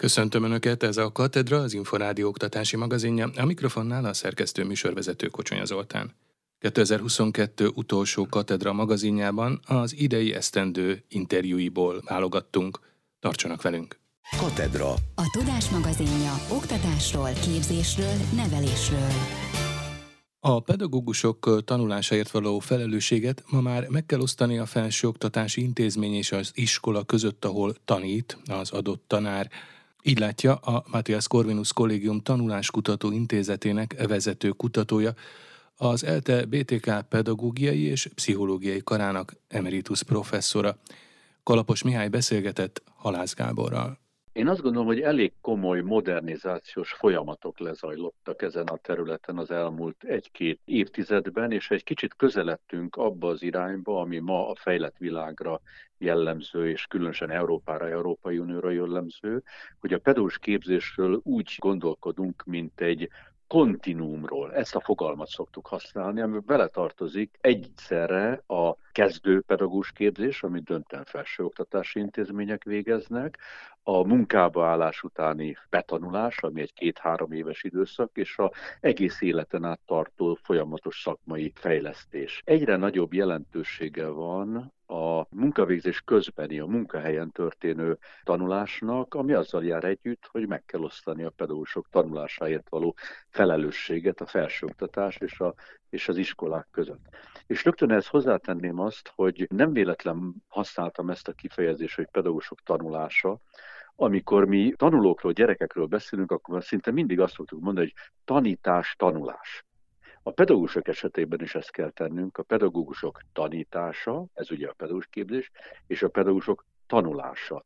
Köszöntöm Önöket, ez a Katedra, az Inforádió oktatási magazinja, a mikrofonnál a szerkesztő műsorvezető Kocsonya Zoltán. 2022 utolsó Katedra magazinjában az idei esztendő interjúiból válogattunk. Tartsanak velünk! Katedra. A Tudás magazinja oktatásról, képzésről, nevelésről. A pedagógusok tanulásáért való felelősséget ma már meg kell osztani a felsőoktatási intézmény és az iskola között, ahol tanít az adott tanár. Így látja a Matthias Corvinus Kollégium Tanuláskutató Intézetének vezető kutatója, az ELTE BTK pedagógiai és pszichológiai karának emeritus professzora. Kalapos Mihály beszélgetett Halász Gáborral. Én azt gondolom, hogy elég komoly modernizációs folyamatok lezajlottak ezen a területen az elmúlt egy-két évtizedben, és egy kicsit közeledtünk abba az irányba, ami ma a fejlett világra jellemző, és különösen Európára, Európai Unióra jellemző, hogy a pedagógus képzésről úgy gondolkodunk, mint egy kontinuumról, ezt a fogalmat szoktuk használni, ami beletartozik egyszerre a kezdő pedagógus képzés, amit döntően felsőoktatási intézmények végeznek, a munkába állás utáni betanulás, ami egy két-három éves időszak, és a egész életen át tartó folyamatos szakmai fejlesztés. Egyre nagyobb jelentősége van a munkavégzés közbeni, a munkahelyen történő tanulásnak, ami azzal jár együtt, hogy meg kell osztani a pedagógusok tanulásáért való felelősséget a felsőoktatás és, a, és az iskolák között. És rögtön ezt hozzátenném azt, hogy nem véletlen használtam ezt a kifejezést, hogy pedagógusok tanulása, amikor mi tanulókról, gyerekekről beszélünk, akkor szinte mindig azt szoktuk mondani, hogy tanítás, tanulás. A pedagógusok esetében is ezt kell tennünk, a pedagógusok tanítása, ez ugye a pedagógus képzés, és a pedagógusok tanulása.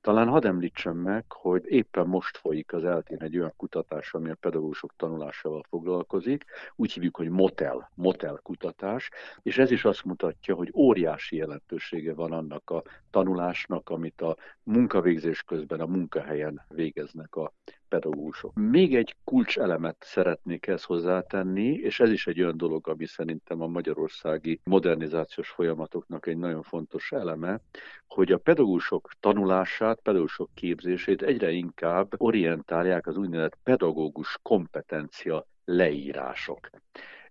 Talán hadd említsem meg, hogy éppen most folyik az eltén egy olyan kutatás, ami a pedagógusok tanulásával foglalkozik. Úgy hívjuk, hogy motel, motel kutatás, és ez is azt mutatja, hogy óriási jelentősége van annak a tanulásnak, amit a munkavégzés közben a munkahelyen végeznek a pedagógusok. Még egy kulcselemet szeretnék ezt hozzátenni, és ez is egy olyan dolog, ami szerintem a magyarországi modernizációs folyamatoknak egy nagyon fontos eleme, hogy a pedagógusok tanulását, pedagógusok képzését egyre inkább orientálják az úgynevezett pedagógus kompetencia leírások.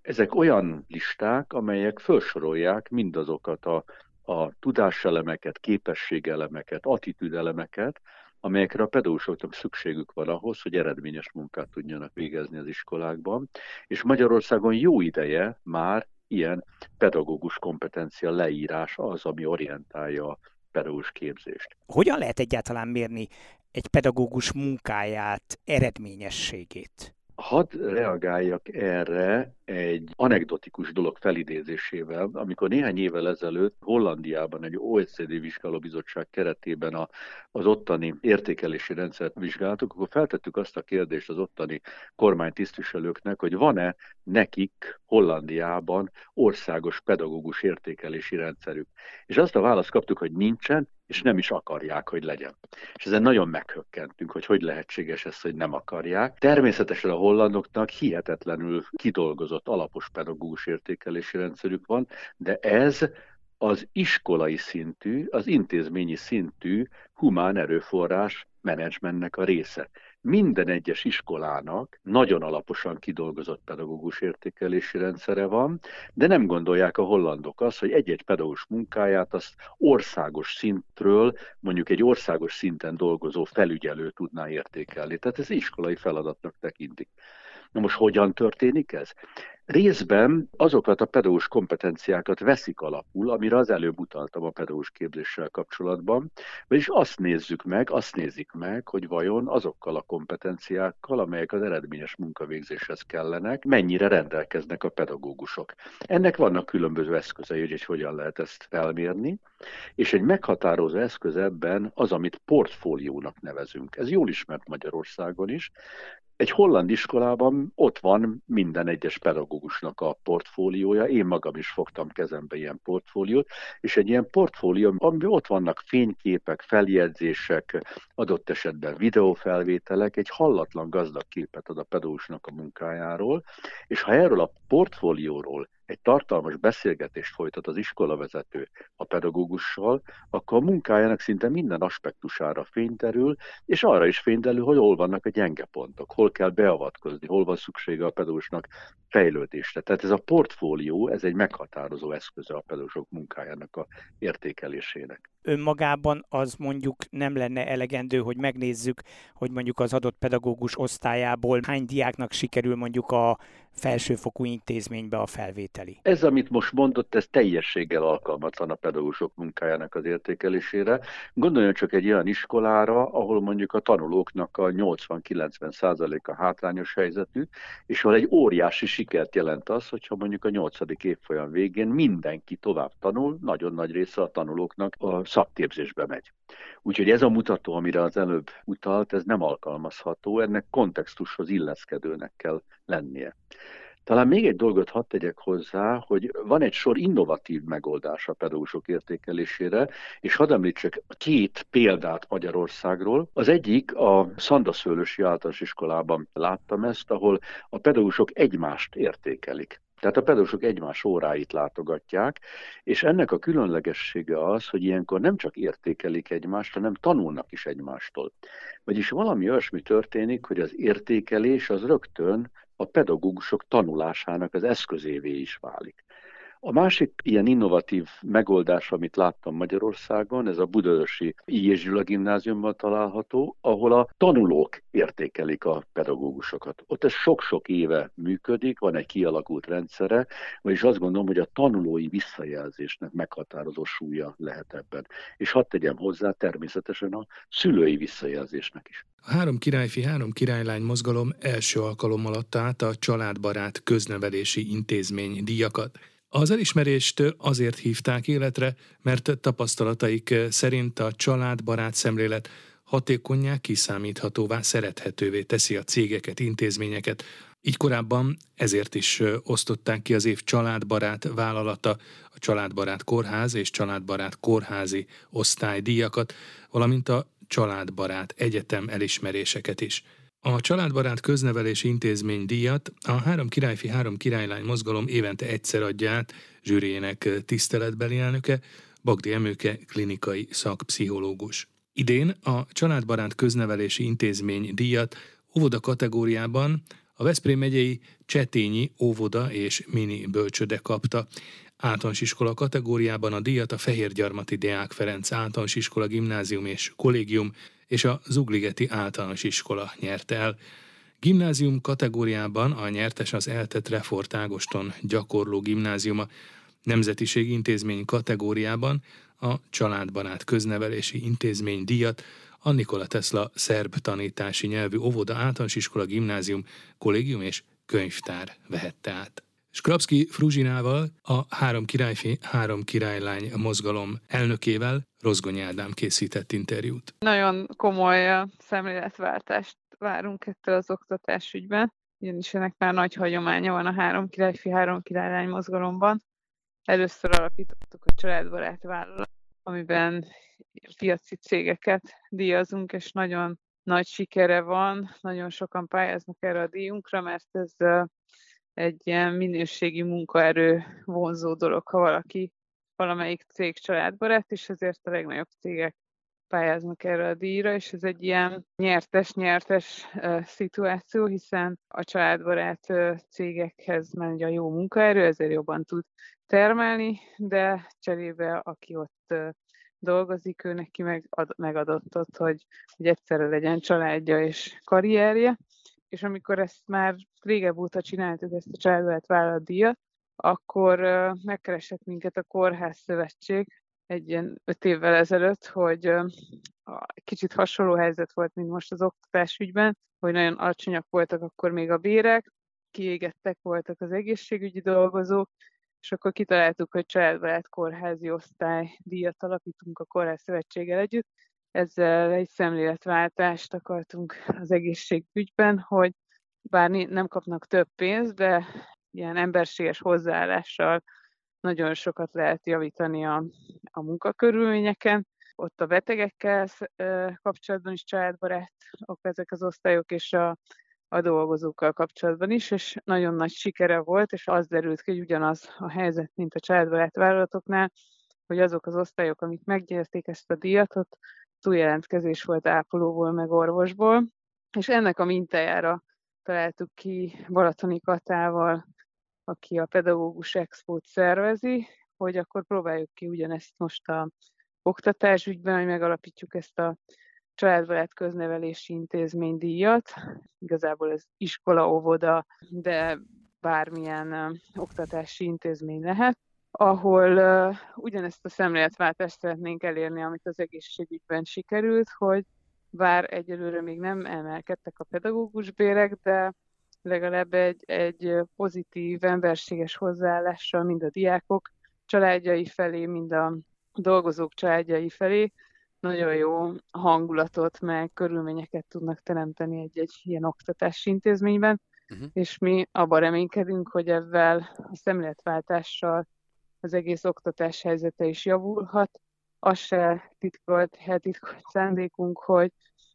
Ezek olyan listák, amelyek felsorolják mindazokat a, a tudáselemeket, képességelemeket, attitűdelemeket, amelyekre a pedagógusoknak szükségük van ahhoz, hogy eredményes munkát tudjanak végezni az iskolákban. És Magyarországon jó ideje már ilyen pedagógus kompetencia leírás az, ami orientálja a pedagógus képzést. Hogyan lehet egyáltalán mérni egy pedagógus munkáját, eredményességét? Hadd reagáljak erre egy anekdotikus dolog felidézésével, amikor néhány évvel ezelőtt Hollandiában egy OECD vizsgálóbizottság keretében a, az ottani értékelési rendszert vizsgáltuk, akkor feltettük azt a kérdést az ottani kormánytisztviselőknek, hogy van-e nekik Hollandiában országos pedagógus értékelési rendszerük. És azt a választ kaptuk, hogy nincsen, és nem is akarják, hogy legyen. És ezen nagyon meghökkentünk, hogy hogy lehetséges ez, hogy nem akarják. Természetesen a hollandoknak hihetetlenül kidolgozott alapos pedagógus értékelési rendszerük van, de ez az iskolai szintű, az intézményi szintű humán erőforrás menedzsmentnek a része minden egyes iskolának nagyon alaposan kidolgozott pedagógus értékelési rendszere van, de nem gondolják a hollandok azt, hogy egy-egy pedagógus munkáját azt országos szintről, mondjuk egy országos szinten dolgozó felügyelő tudná értékelni. Tehát ez iskolai feladatnak tekintik. Na most hogyan történik ez? Részben azokat a pedagógus kompetenciákat veszik alapul, amire az előbb utaltam a pedagógus képzéssel kapcsolatban, vagyis azt nézzük meg, azt nézik meg, hogy vajon azokkal a kompetenciákkal, amelyek az eredményes munkavégzéshez kellenek, mennyire rendelkeznek a pedagógusok. Ennek vannak különböző eszközei, hogy hogyan lehet ezt felmérni, és egy meghatározó eszköz ebben az, amit portfóliónak nevezünk. Ez jól ismert Magyarországon is, egy holland iskolában ott van minden egyes pedagógusnak a portfóliója, én magam is fogtam kezembe ilyen portfóliót, és egy ilyen portfólió, amiben ott vannak fényképek, feljegyzések, adott esetben videófelvételek, egy hallatlan gazdag képet ad a pedagógusnak a munkájáról, és ha erről a portfólióról egy tartalmas beszélgetést folytat az iskolavezető a pedagógussal, akkor a munkájának szinte minden aspektusára fényterül, és arra is fényterül, hogy hol vannak a gyenge pontok, hol kell beavatkozni, hol van szüksége a pedagógusnak fejlődésre. Tehát ez a portfólió, ez egy meghatározó eszköze a pedagógusok munkájának a értékelésének önmagában az mondjuk nem lenne elegendő, hogy megnézzük, hogy mondjuk az adott pedagógus osztályából hány diáknak sikerül mondjuk a felsőfokú intézménybe a felvételi. Ez, amit most mondott, ez teljességgel alkalmatlan a pedagógusok munkájának az értékelésére. Gondoljon csak egy olyan iskolára, ahol mondjuk a tanulóknak a 80-90 a hátrányos helyzetű, és ahol egy óriási sikert jelent az, hogyha mondjuk a 8. évfolyam végén mindenki tovább tanul, nagyon nagy része a tanulóknak a szakképzésbe megy. Úgyhogy ez a mutató, amire az előbb utalt, ez nem alkalmazható, ennek kontextushoz illeszkedőnek kell lennie. Talán még egy dolgot hadd tegyek hozzá, hogy van egy sor innovatív megoldás a pedagógusok értékelésére, és hadd említsek két példát Magyarországról. Az egyik a Szandaszőlősi általános iskolában láttam ezt, ahol a pedagógusok egymást értékelik. Tehát a pedagógusok egymás óráit látogatják, és ennek a különlegessége az, hogy ilyenkor nem csak értékelik egymást, hanem tanulnak is egymástól. Vagyis valami olyasmi történik, hogy az értékelés az rögtön a pedagógusok tanulásának az eszközévé is válik. A másik ilyen innovatív megoldás, amit láttam Magyarországon, ez a Budaörsi Gyula gimnáziumban található, ahol a tanulók értékelik a pedagógusokat. Ott ez sok-sok éve működik, van egy kialakult rendszere, vagyis azt gondolom, hogy a tanulói visszajelzésnek meghatározó súlya lehet ebben. És hadd tegyem hozzá természetesen a szülői visszajelzésnek is. A három királyfi, három királylány mozgalom első alkalommal adta át a családbarát köznevelési intézmény díjakat. Az elismerést azért hívták életre, mert tapasztalataik szerint a családbarát szemlélet hatékonyá, kiszámíthatóvá, szerethetővé teszi a cégeket, intézményeket. Így korábban ezért is osztották ki az év családbarát vállalata, a családbarát kórház és családbarát kórházi osztálydíjakat, valamint a családbarát egyetem elismeréseket is. A Családbarát Köznevelési Intézmény díjat a Három Királyfi, Három Királylány mozgalom évente egyszer adja át zsűriének tiszteletbeli elnöke, Bagdi Emőke klinikai szakpszichológus. Idén a Családbarát Köznevelési Intézmény díjat óvoda kategóriában a Veszprém megyei Csetényi óvoda és mini bölcsöde kapta. Általános iskola kategóriában a díjat a Fehérgyarmati Deák Ferenc általános iskola gimnázium és kollégium és a Zugligeti általános iskola nyerte el. Gimnázium kategóriában a nyertes az eltett Refort Ágoston gyakorló gimnáziuma, nemzetiségi intézmény kategóriában a Családbarát köznevelési intézmény díjat a Nikola Tesla szerb tanítási nyelvű óvoda általános iskola gimnázium, kollégium és könyvtár vehette át. Skrapski Fruzsinával, a Három királyfi, Három királylány mozgalom elnökével Rozgony Ádám készített interjút. Nagyon komoly szemléletváltást várunk ettől az oktatás ügyben, ugyanis ennek már nagy hagyománya van a Három királyfi, Három királylány mozgalomban. Először alapítottuk a családbarát vállalat, amiben piaci cégeket díjazunk, és nagyon nagy sikere van, nagyon sokan pályáznak erre a díjunkra, mert ez egy ilyen minőségi munkaerő vonzó dolog, ha valaki valamelyik cég családbarát, és ezért a legnagyobb cégek pályáznak erre a díjra, és ez egy ilyen nyertes-nyertes uh, szituáció, hiszen a családbarát uh, cégekhez megy a jó munkaerő, ezért jobban tud termelni, de cserébe aki ott uh, dolgozik, ő neki meg ad, megadott ott, hogy, hogy egyszerre legyen családja és karrierje, és amikor ezt már régebb óta csináltuk, ezt a családbarát vállalatdíjat, akkor megkeresett minket a Kórház Szövetség egy ilyen öt évvel ezelőtt, hogy kicsit hasonló helyzet volt, mint most az oktatás ügyben, hogy nagyon alacsonyak voltak akkor még a bérek, kiégettek voltak az egészségügyi dolgozók, és akkor kitaláltuk, hogy családbarát kórházi osztály díjat alapítunk a Kórház Szövetséggel együtt, ezzel egy szemléletváltást akartunk az egészségügyben, hogy bár nem kapnak több pénzt, de ilyen emberséges hozzáállással nagyon sokat lehet javítani a, a munkakörülményeken. Ott a betegekkel kapcsolatban is családbarátok ezek az osztályok, és a a dolgozókkal kapcsolatban is, és nagyon nagy sikere volt, és az derült ki, hogy ugyanaz a helyzet, mint a családbarát vállalatoknál, hogy azok az osztályok, amik megnyerték ezt a díjat, ott túljelentkezés volt ápolóból, meg orvosból, és ennek a mintájára találtuk ki Balatoni Katával, aki a Pedagógus Expót szervezi, hogy akkor próbáljuk ki ugyanezt most a oktatásügyben, hogy megalapítjuk ezt a családbarát köznevelési intézmény díjat. Igazából ez iskola, óvoda, de bármilyen oktatási intézmény lehet, ahol uh, ugyanezt a szemléletváltást szeretnénk elérni, amit az egészségügyben sikerült, hogy bár egyelőre még nem emelkedtek a pedagógus bérek, de legalább egy, egy pozitív, emberséges hozzáállással mind a diákok családjai felé, mind a dolgozók családjai felé nagyon jó hangulatot, meg körülményeket tudnak teremteni egy-egy ilyen oktatási intézményben, uh-huh. és mi abban reménykedünk, hogy ezzel a szemléletváltással az egész oktatás helyzete is javulhat. Az se titkolt, titkolt szándékunk, hogy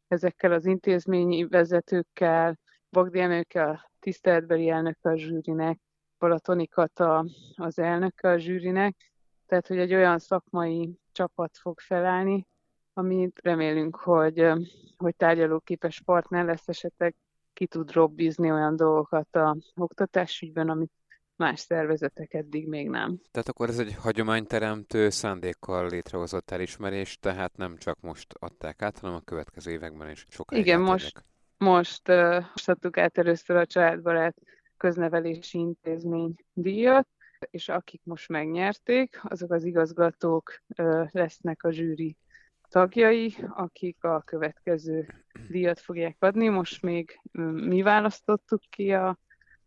ezekkel az intézményi vezetőkkel, Bagdi a tiszteletbeli elnöke a zsűrinek, Balatoni Kata az elnöke a zsűrinek, tehát hogy egy olyan szakmai csapat fog felállni, amit remélünk, hogy, hogy tárgyalóképes partner lesz, esetleg ki tud robbizni olyan dolgokat a oktatásügyben, amit más szervezetek eddig még nem. Tehát akkor ez egy hagyományteremtő szándékkal létrehozott elismerés, tehát nem csak most adták át, hanem a következő években is sokáig Igen, most, most, uh, most adtuk át először a családbarát köznevelési intézmény díjat, és akik most megnyerték, azok az igazgatók uh, lesznek a zsűri tagjai, akik a következő díjat fogják adni. Most még mi választottuk ki a,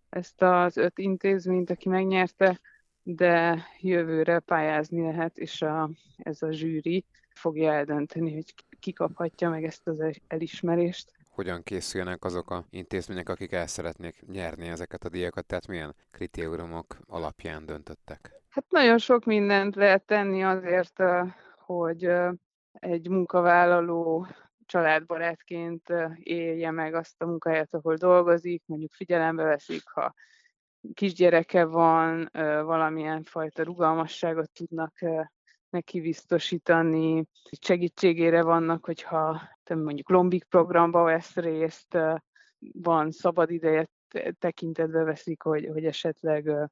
ezt az öt intézményt, aki megnyerte, de jövőre pályázni lehet, és a, ez a zsűri fogja eldönteni, hogy ki kaphatja meg ezt az elismerést. Hogyan készülnek azok a intézmények, akik el szeretnék nyerni ezeket a díjakat, tehát milyen kritériumok alapján döntöttek? Hát nagyon sok mindent lehet tenni azért, hogy egy munkavállaló családbarátként élje meg azt a munkahelyet, ahol dolgozik, mondjuk figyelembe veszik, ha kisgyereke van, valamilyen fajta rugalmasságot tudnak neki biztosítani, segítségére vannak, hogyha mondjuk lombik programba vesz részt, van szabad ideje tekintetbe veszik, hogy, hogy esetleg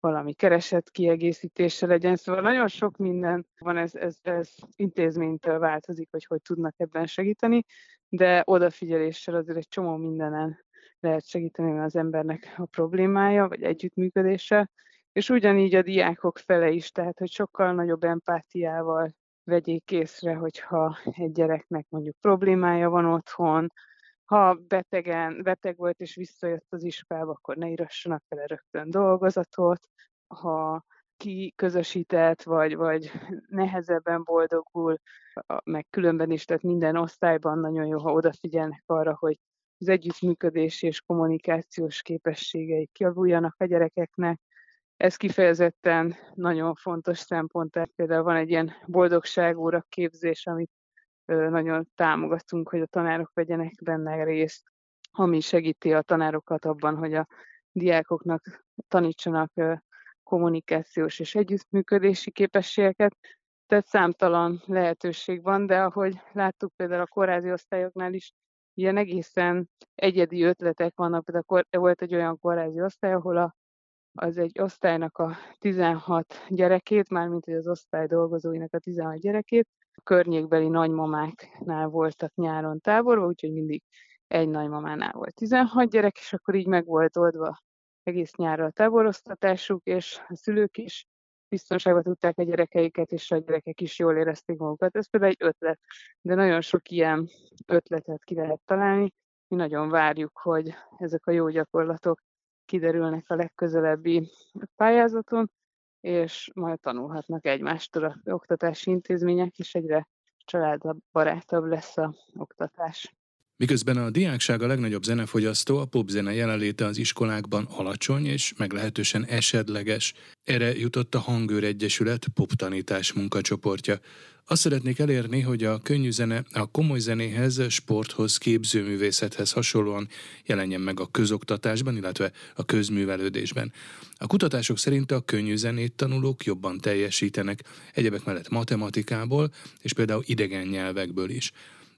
valami keresett kiegészítése legyen. Szóval nagyon sok minden van, ez, ez, ez intézménytől változik, hogy hogy tudnak ebben segíteni, de odafigyeléssel azért egy csomó mindenen lehet segíteni az embernek a problémája, vagy együttműködése, és ugyanígy a diákok fele is, tehát hogy sokkal nagyobb empátiával vegyék észre, hogyha egy gyereknek mondjuk problémája van otthon, ha betegen, beteg volt és visszajött az iskolába, akkor ne írassanak vele rögtön dolgozatot, ha ki közösített, vagy, vagy nehezebben boldogul, meg különben is, tehát minden osztályban nagyon jó, ha odafigyelnek arra, hogy az együttműködés és kommunikációs képességeik javuljanak a gyerekeknek. Ez kifejezetten nagyon fontos szempont, tehát például van egy ilyen boldogságóra képzés, amit nagyon támogatunk, hogy a tanárok vegyenek benne részt, ami segíti a tanárokat abban, hogy a diákoknak tanítsanak kommunikációs és együttműködési képességeket. Tehát számtalan lehetőség van, de ahogy láttuk például a kórházi osztályoknál is, ilyen egészen egyedi ötletek vannak. Például volt egy olyan kórházi osztály, ahol a, az egy osztálynak a 16 gyerekét, mármint hogy az osztály dolgozóinak a 16 gyerekét, a környékbeli nagymamáknál voltak nyáron táborban, úgyhogy mindig egy nagymamánál volt 16 gyerek, és akkor így meg volt oldva egész nyárra a táboroztatásuk, és a szülők is biztonságban tudták a gyerekeiket, és a gyerekek is jól érezték magukat. Ez például egy ötlet, de nagyon sok ilyen ötletet ki lehet találni. Mi nagyon várjuk, hogy ezek a jó gyakorlatok kiderülnek a legközelebbi pályázaton, és majd tanulhatnak egymástól a oktatási intézmények, és egyre családbarátabb lesz a oktatás. Miközben a diákság a legnagyobb zenefogyasztó, a popzene jelenléte az iskolákban alacsony és meglehetősen esedleges. Erre jutott a Hangőr Egyesület poptanítás munkacsoportja. Azt szeretnék elérni, hogy a könnyű zene a komoly zenéhez, sporthoz, képzőművészethez hasonlóan jelenjen meg a közoktatásban, illetve a közművelődésben. A kutatások szerint a könnyű zenét tanulók jobban teljesítenek, egyebek mellett matematikából és például idegen nyelvekből is.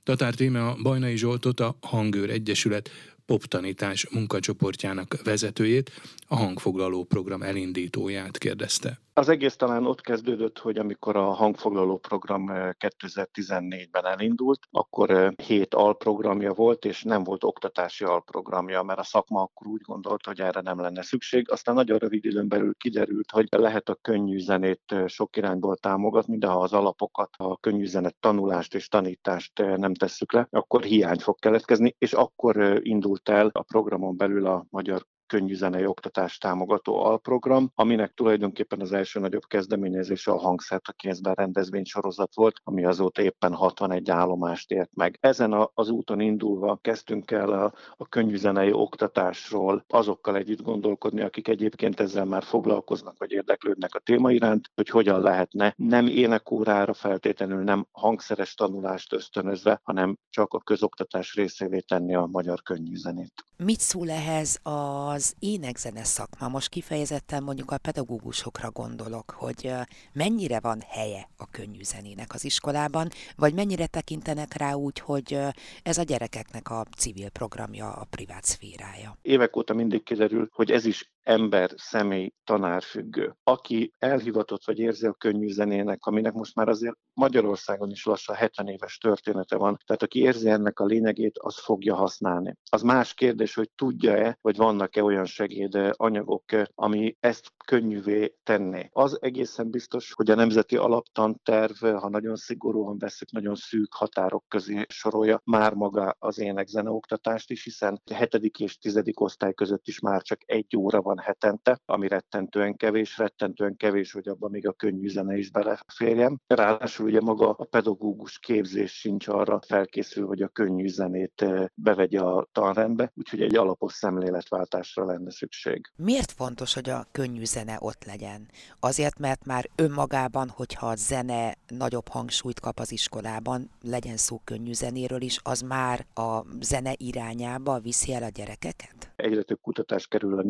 Tatár Tíme a Bajnai Zsoltot a Hangőr Egyesület poptanítás munkacsoportjának vezetőjét, a hangfoglaló program elindítóját kérdezte. Az egész talán ott kezdődött, hogy amikor a hangfoglaló program 2014-ben elindult, akkor hét alprogramja volt, és nem volt oktatási alprogramja, mert a szakma akkor úgy gondolt, hogy erre nem lenne szükség. Aztán nagyon rövid időn belül kiderült, hogy lehet a könnyű zenét sok irányból támogatni, de ha az alapokat, a könnyű zenet tanulást és tanítást nem tesszük le, akkor hiány fog keletkezni, és akkor indult el a programon belül a Magyar könnyű zenei oktatást támogató alprogram, aminek tulajdonképpen az első nagyobb kezdeményezése a hangszert a kézben rendezvény sorozat volt, ami azóta éppen 61 állomást ért meg. Ezen az úton indulva kezdtünk el a, a könnyű zenei oktatásról azokkal együtt gondolkodni, akik egyébként ezzel már foglalkoznak, vagy érdeklődnek a téma iránt, hogy hogyan lehetne nem énekórára feltétlenül nem hangszeres tanulást ösztönözve, hanem csak a közoktatás részévé tenni a magyar könnyű zenét. Mit szól ehhez a az énekzene szakma, most kifejezetten mondjuk a pedagógusokra gondolok, hogy mennyire van helye a könnyű zenének az iskolában, vagy mennyire tekintenek rá úgy, hogy ez a gyerekeknek a civil programja, a privát szférája. Évek óta mindig kiderül, hogy ez is ember, személy, tanárfüggő. Aki elhivatott vagy érzi a könnyű zenének, aminek most már azért Magyarországon is lassan 70 éves története van, tehát aki érzi ennek a lényegét, az fogja használni. Az más kérdés, hogy tudja-e, vagy vannak-e olyan segéd anyagok, ami ezt könnyűvé tenné. Az egészen biztos, hogy a Nemzeti Alaptanterv, ha nagyon szigorúan veszük, nagyon szűk határok közé sorolja már maga az énekzene oktatást is, hiszen a hetedik és tizedik osztály között is már csak egy óra van hetente, ami rettentően kevés, rettentően kevés, hogy abban még a könnyű zene is beleférjen. Ráadásul ugye maga a pedagógus képzés sincs arra felkészül, hogy a könnyű zenét bevegye a tanrendbe, úgyhogy egy alapos szemléletváltásra lenne szükség. Miért fontos, hogy a könnyű zene ott legyen? Azért, mert már önmagában, hogyha a zene nagyobb hangsúlyt kap az iskolában, legyen szó könnyű zenéről is, az már a zene irányába viszi el a gyerekeket? Egyre több kutatás kerül a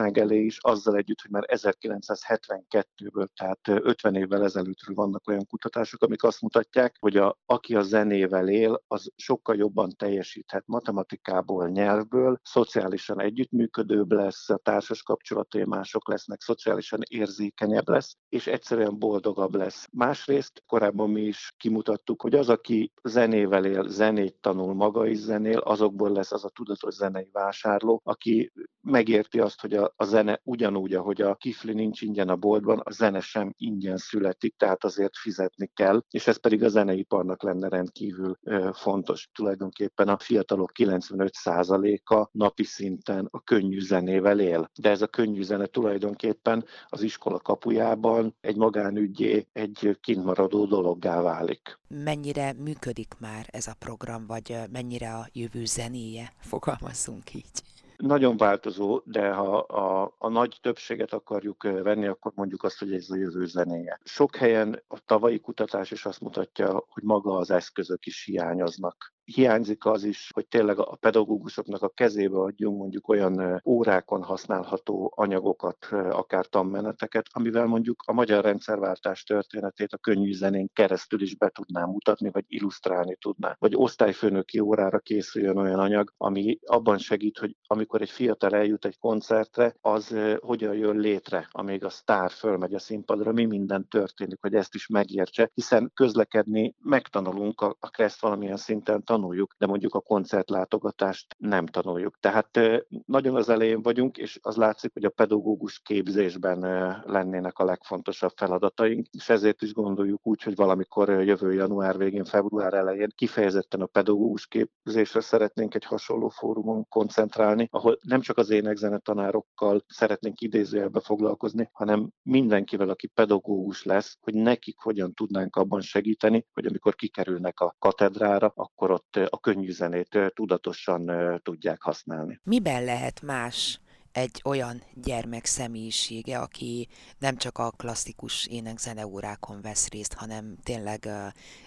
nyilvánosság elé is, azzal együtt, hogy már 1972-ből, tehát 50 évvel ezelőttről vannak olyan kutatások, amik azt mutatják, hogy a, aki a zenével él, az sokkal jobban teljesíthet matematikából, nyelvből, szociálisan együttműködőbb lesz, a társas kapcsolatai mások lesznek, szociálisan érzékenyebb lesz, és egyszerűen boldogabb lesz. Másrészt korábban mi is kimutattuk, hogy az, aki zenével él, zenét tanul, maga is zenél, azokból lesz az a tudatos zenei vásárló, aki megérti azt, hogy a, a zene ugyanúgy, ahogy a kifli nincs ingyen a boltban, a zene sem ingyen születik, tehát azért fizetni kell, és ez pedig a zeneiparnak lenne rendkívül fontos. Tulajdonképpen a fiatalok 95%-a napi szinten a könnyű zenével él, de ez a könnyű zene tulajdonképpen az iskola kapujában egy magánügyé, egy kintmaradó dologgá válik. Mennyire működik már ez a program, vagy mennyire a jövő zenéje, fogalmazzunk így? Nagyon változó, de ha a, a nagy többséget akarjuk venni, akkor mondjuk azt, hogy ez a jövő zenéje. Sok helyen a tavalyi kutatás is azt mutatja, hogy maga az eszközök is hiányoznak hiányzik az is, hogy tényleg a pedagógusoknak a kezébe adjunk mondjuk olyan órákon használható anyagokat, akár tanmeneteket, amivel mondjuk a magyar rendszerváltás történetét a könnyű zenén keresztül is be tudná mutatni, vagy illusztrálni tudná. Vagy osztályfőnöki órára készüljön olyan anyag, ami abban segít, hogy amikor egy fiatal eljut egy koncertre, az hogyan jön létre, amíg a sztár fölmegy a színpadra, mi minden történik, hogy ezt is megértse, hiszen közlekedni megtanulunk, a, a valamilyen szinten tanul tanuljuk, de mondjuk a koncertlátogatást nem tanuljuk. Tehát nagyon az elején vagyunk, és az látszik, hogy a pedagógus képzésben lennének a legfontosabb feladataink, és ezért is gondoljuk úgy, hogy valamikor jövő január végén, február elején kifejezetten a pedagógus képzésre szeretnénk egy hasonló fórumon koncentrálni, ahol nem csak az énekzene tanárokkal szeretnénk idézőjelbe foglalkozni, hanem mindenkivel, aki pedagógus lesz, hogy nekik hogyan tudnánk abban segíteni, hogy amikor kikerülnek a katedrára, akkor ott a könnyű zenét tudatosan tudják használni. Miben lehet más egy olyan gyermek személyisége, aki nem csak a klasszikus énekzene órákon vesz részt, hanem tényleg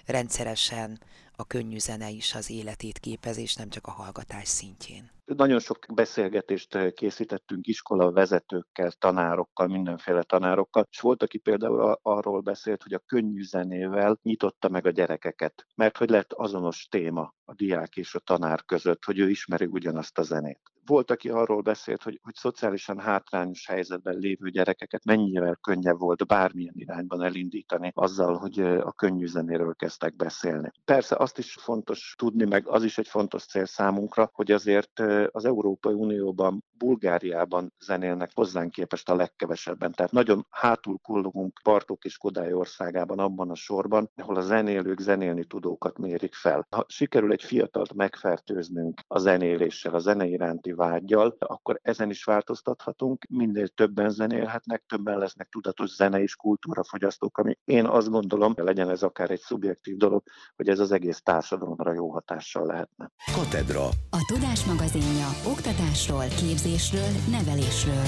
rendszeresen a könnyű zene is az életét képez, és nem csak a hallgatás szintjén. Nagyon sok beszélgetést készítettünk iskola vezetőkkel, tanárokkal, mindenféle tanárokkal, és volt, aki például arról beszélt, hogy a könnyű zenével nyitotta meg a gyerekeket, mert hogy lett azonos téma a diák és a tanár között, hogy ő ismeri ugyanazt a zenét. Volt, aki arról beszélt, hogy, hogy szociálisan hátrányos helyzetben lévő gyerekeket mennyivel könnyebb volt bármilyen irányban elindítani azzal, hogy a könnyű zenéről kezdtek beszélni. Persze azt is fontos tudni, meg az is egy fontos cél számunkra, hogy azért az Európai Unióban, Bulgáriában zenélnek hozzánk képest a legkevesebben. Tehát nagyon hátul kullogunk Bartók és Kodály országában abban a sorban, ahol a zenélők zenélni tudókat mérik fel. Ha sikerül egy fiatalt megfertőznünk a zenéléssel, a zene iránti vágyjal, akkor ezen is változtathatunk, minél többen zenélhetnek, többen lesznek tudatos zene és kultúrafogyasztók, ami én azt gondolom, legyen ez akár egy szubjektív dolog, hogy ez az egész társadalomra jó hatással lehetne. Katedra. A Tudás magazinja oktatásról, képzésről, nevelésről.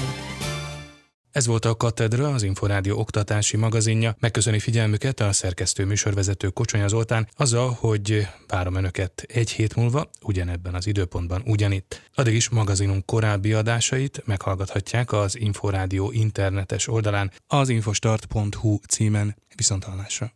Ez volt a Katedra, az Inforádió oktatási magazinja. Megköszöni figyelmüket a szerkesztő műsorvezető Kocsonya Zoltán azzal, hogy várom Önöket egy hét múlva, ugyanebben az időpontban ugyanitt. Addig is magazinunk korábbi adásait meghallgathatják az Inforádió internetes oldalán az infostart.hu címen. Viszontalásra!